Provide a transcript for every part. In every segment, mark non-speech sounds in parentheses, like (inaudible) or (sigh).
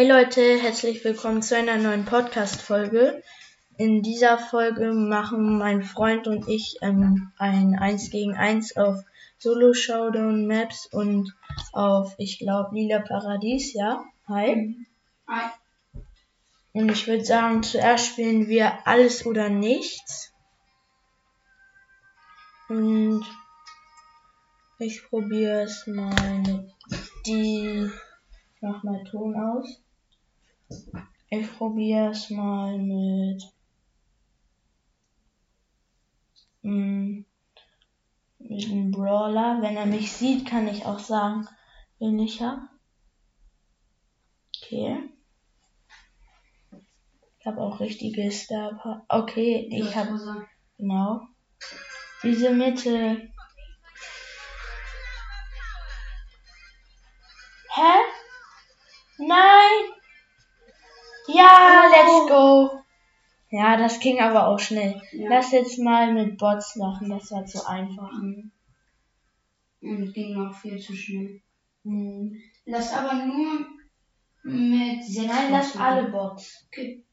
Hey Leute, herzlich willkommen zu einer neuen Podcast-Folge. In dieser Folge machen mein Freund und ich ähm, ein 1 gegen 1 auf Solo Showdown Maps und auf, ich glaube, Lila Paradies, ja? Hi. Hi. Und ich würde sagen, zuerst spielen wir alles oder nichts. Und ich probiere es mal mit die. Ich mach mal Ton aus. Ich probiere es mal mit. mm, mit einem Brawler. Wenn er mich sieht, kann ich auch sagen, wen ich hab. Okay. Ich habe auch richtige Star. Okay, ich habe genau. Diese Mitte. Hä? Nein! Ja, let's go! Ja, das ging aber auch schnell. Ja. Lass jetzt mal mit Bots machen, das war zu einfach. Mhm. Und es ging auch viel zu schnell. Hm. Lass aber nur mit sechs Nein, lass Boxen. alle Bots. Okay.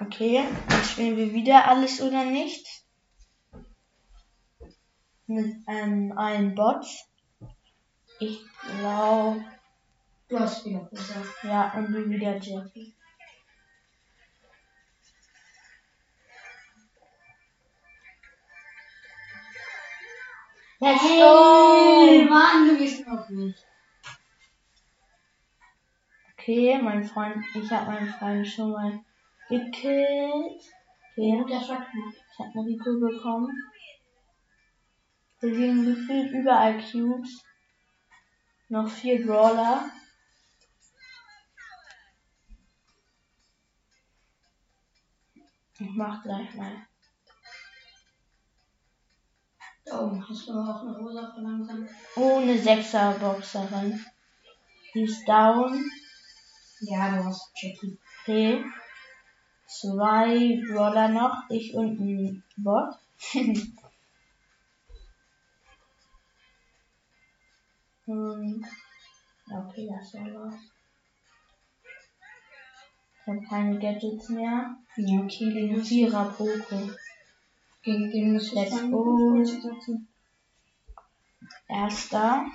Okay, jetzt spielen wir wieder alles oder nichts. Mit ähm, allen Bots. Ich glaube, Du hast wieder besser. ja, und du wieder Jackie. Let's Hey, go! Mann, du bist noch nicht. Okay, mein Freund, ich habe meinen Freund schon mal gekillt. Okay, Guter Shot. ich habe eine Rico bekommen. Wir liegen gefühlt überall Cubes. Noch vier Brawler. Ich mach gleich mal. Da oben hast du auch eine rosa verlangsamt. Oh, eine Sechser-Boxerin. Die ist down. Ja, du hast Jackie. Okay. Zwei Brawler noch. Ich und ein Bot. und. (laughs) Ja, okay, das war los. Ich habe keine Gadgets mehr. Ja, okay, den muss Vierer Poco. gegen den muss ich Let's go. Erster.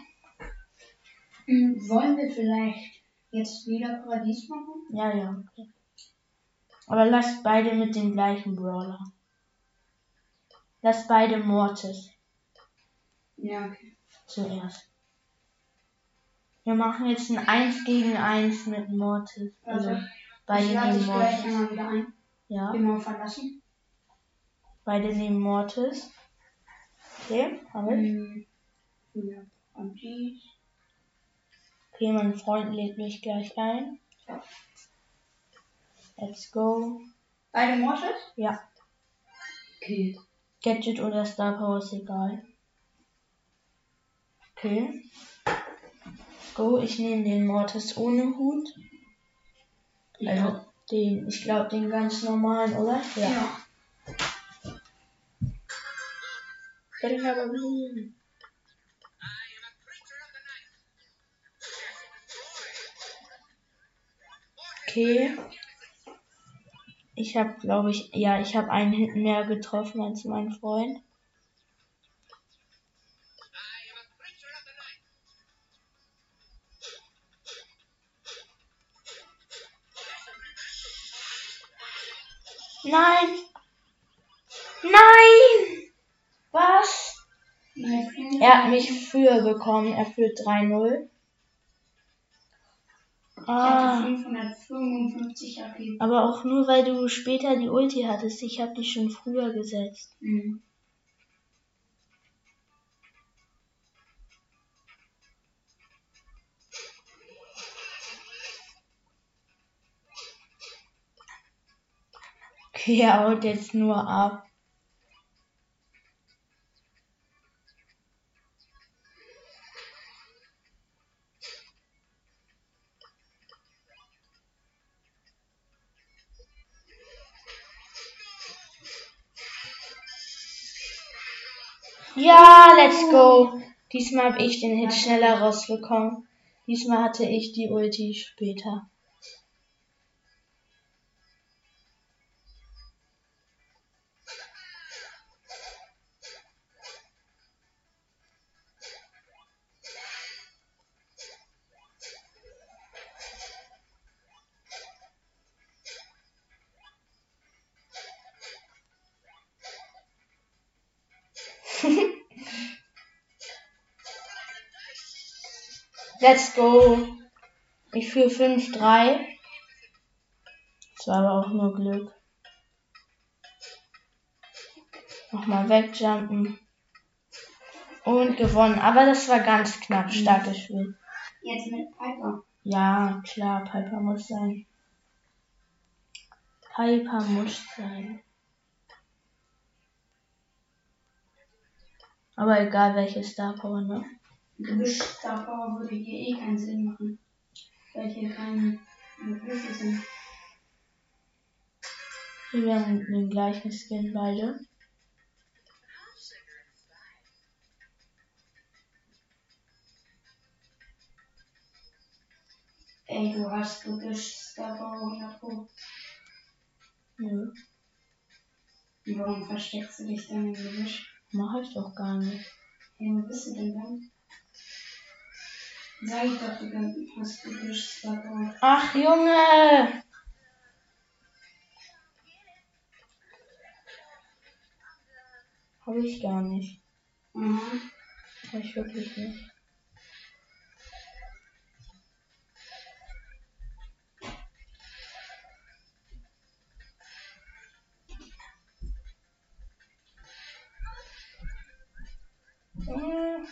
Hm, Wollen wir vielleicht jetzt wieder Paradies machen? Ja, ja, okay. Aber lasst beide mit dem gleichen Brawler. Lasst beide Mortis Ja, okay. zuerst. Wir machen jetzt ein 1 gegen 1 mit Mortis. Also Also, beide ich lade nehmen dich gleich Mortis. einmal wieder ein. Ja, Immer verlassen. beide nehmen Mortis. Okay, habe ich. Hm, Ja, Paradies. Okay, mein Freund lädt mich gleich ein. Ja. Let's go. Beide Mortis? Ja, Okay. Gadget oder Star Power ist egal. Okay. Go, ich nehme den Mortis ohne Hut. Also den, ich glaube den ganz normalen, oder? Ja. Den habe ich. Okay. Ich habe, glaube ich, ja, ich habe einen mehr getroffen als mein Freund. Nein! Nein! Was? Er hat mich früher bekommen. Er führt 3-0. Ich Ah, hatte 555 AP. aber auch nur, weil du später die Ulti hattest. Ich habe die schon früher gesetzt. Mhm. Okay, er haut jetzt nur ab. Ja, let's go. Diesmal habe ich den Hit schneller rausbekommen. Diesmal hatte ich die Ulti später. (laughs) Let's go. Ich führe 5-3. Das war aber auch nur Glück. Nochmal wegjumpen. Und gewonnen. Aber das war ganz knapp. Starkes Spiel. Jetzt mit Piper. Ja, klar, Piper muss sein. Piper muss sein. Aber egal welche Star Power, ne? Gebüsch-Star würde hier eh keinen Sinn machen. Weil hier keine Gebüsche sind. Wir werden den gleichen Skin beide. Ey, du hast Gebüsch-Star 100 Pro. Nö, Warum versteckst du dich dann im Gebüsch? Mach ich doch gar nicht. Hey, wo bist du denn dann? Sag ich doch, du hast Gebüsch-Star Ach Junge! Habe ich gar nicht. Mhm. Habe ich wirklich nicht. Mm.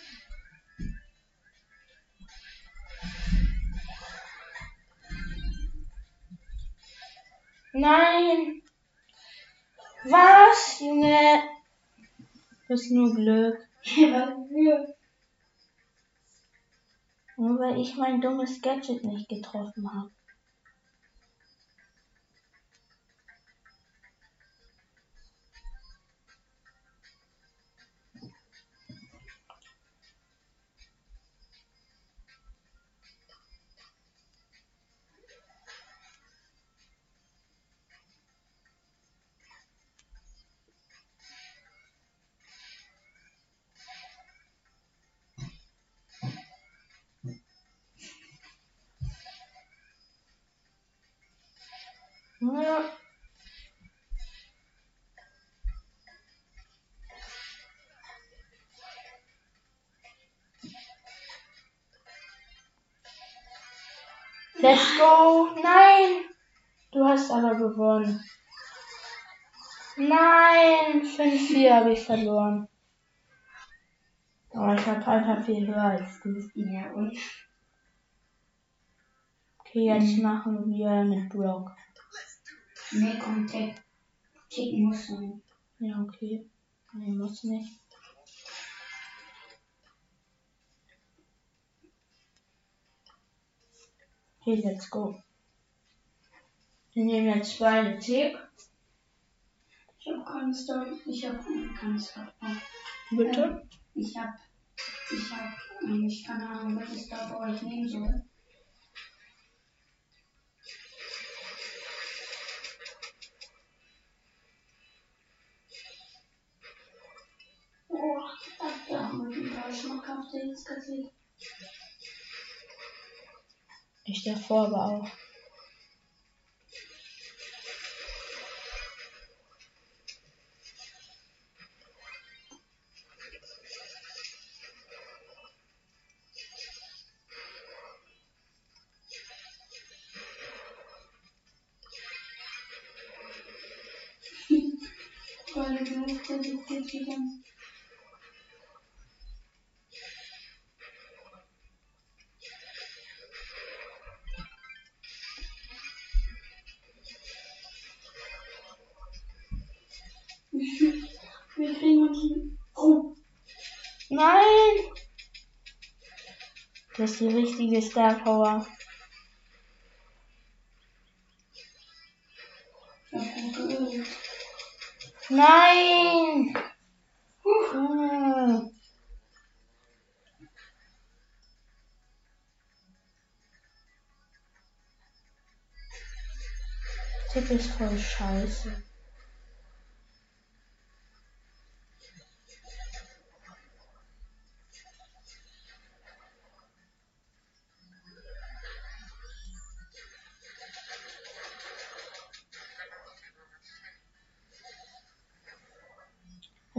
Nein! Was, Junge? Das ist nur Glück. Wofür? Nur weil ich mein dummes Gadget nicht getroffen habe. Ja. Let's go. Nein. Du hast aber gewonnen. Nein. 5-4 habe ich verloren. Aber ich habe einfach viel höher als du. Ja, und? Okay, jetzt machen wir mit Brock. Nee, komm, Tick. Ticken muss sein. Ja, okay. Nee, muss nicht. Okay, let's go. Wir nehmen jetzt beide Tick. Ich habe keine Story. Ich habe keine Story. Bitte? Ich habe, ich habe eigentlich keine Ahnung, welches Star ich nehmen soll. Jetzt kassiert. Ich davor aber auch. Weil du bist, der sich jetzt Wir kriegen uns rum. Nein! Das ist die richtige Star Power. Nein! Hm. Das ist voll scheiße.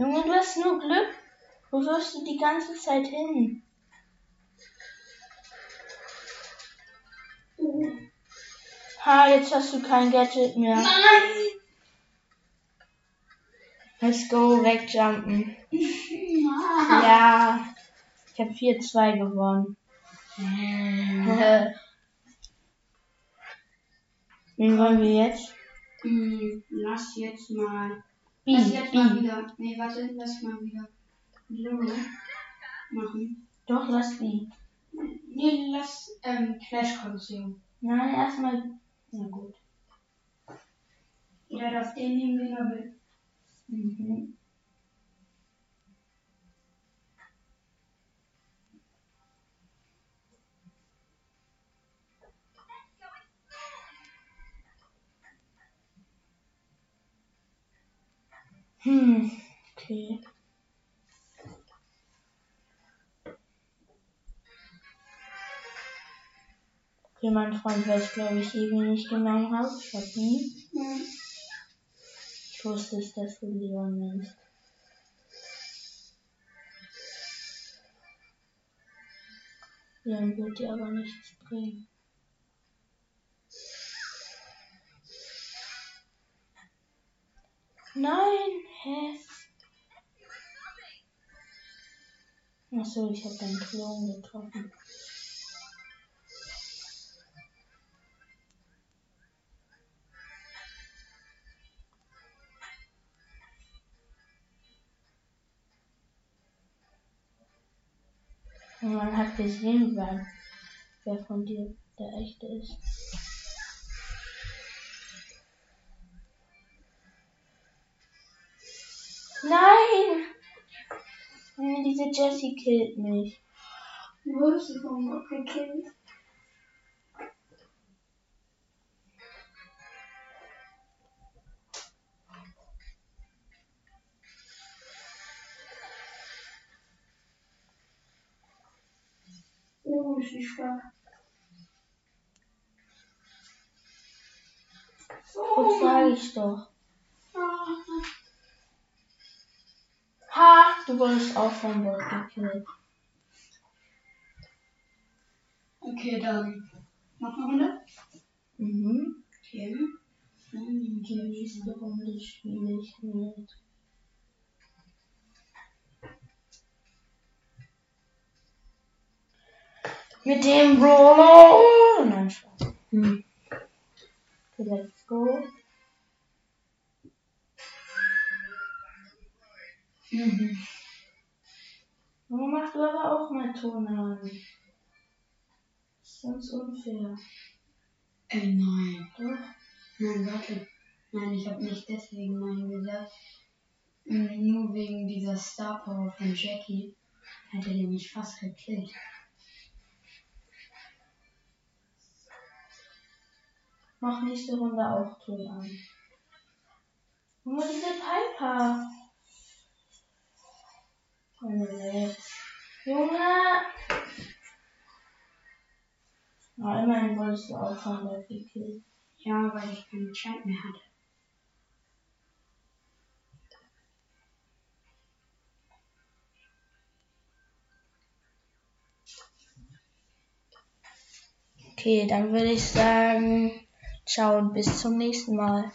Junge, du hast nur Glück. Wo wirst du die ganze Zeit hin? Ha, jetzt hast du kein Gadget mehr. Nein! Let's go, wegjumpen. Ja. (laughs) Ja, ich habe 4-2 gewonnen. (laughs) Wen wollen wir jetzt? Hm, Lass jetzt mal. B, Lass jetzt mal B. wieder. Nee, warte, lass mal wieder. Lulu machen. Doch, lass B. Nee, lass ähm, Clash Kolosseum. Nein, erstmal. Na gut. Jeder darf den nehmen, den er will. Mhm. Hm, okay. Okay, mein Freund weiß, glaube ich, eh, wen ich genommen habe. Ich hab die. Hm. Ich wusste es, dass du Leon nimmst. Leon wird dir aber nichts bringen. Nein, hä? Achso, ich habe deinen Klon getroffen. Und man hat gesehen, wer, wer von dir der echte ist. Nein! Nein, Diese Jessie killt mich. Wurdest du vom Bock gekillt? Oh, ist die stark. Gut, sag ich doch. Du wurdest auch vom Bot gekillt. Okay, dann. Noch eine Runde? Mhm. Okay. Dann Die nächste Runde spiele ich mit. Mit dem Brawler. Nein, Spaß. Hm. Okay, let's go. Mhm. Warum machst du aber auch mal Ton an? Ist ganz unfair. Äh, nein. Doch. Nein, warte. Nein, ich habe nicht deswegen Nein gesagt. Mm, Nur wegen dieser Star Power von Jackie hätte der mich fast gekillt. Mach nächste Runde auch Ton an. Nur diese Piper. Oh nee. Junge! Na, immerhin wurdest du auch von der gekillt. Ja, weil ich keinen Chat mehr hatte. Okay, dann würde ich sagen, ciao und bis zum nächsten Mal.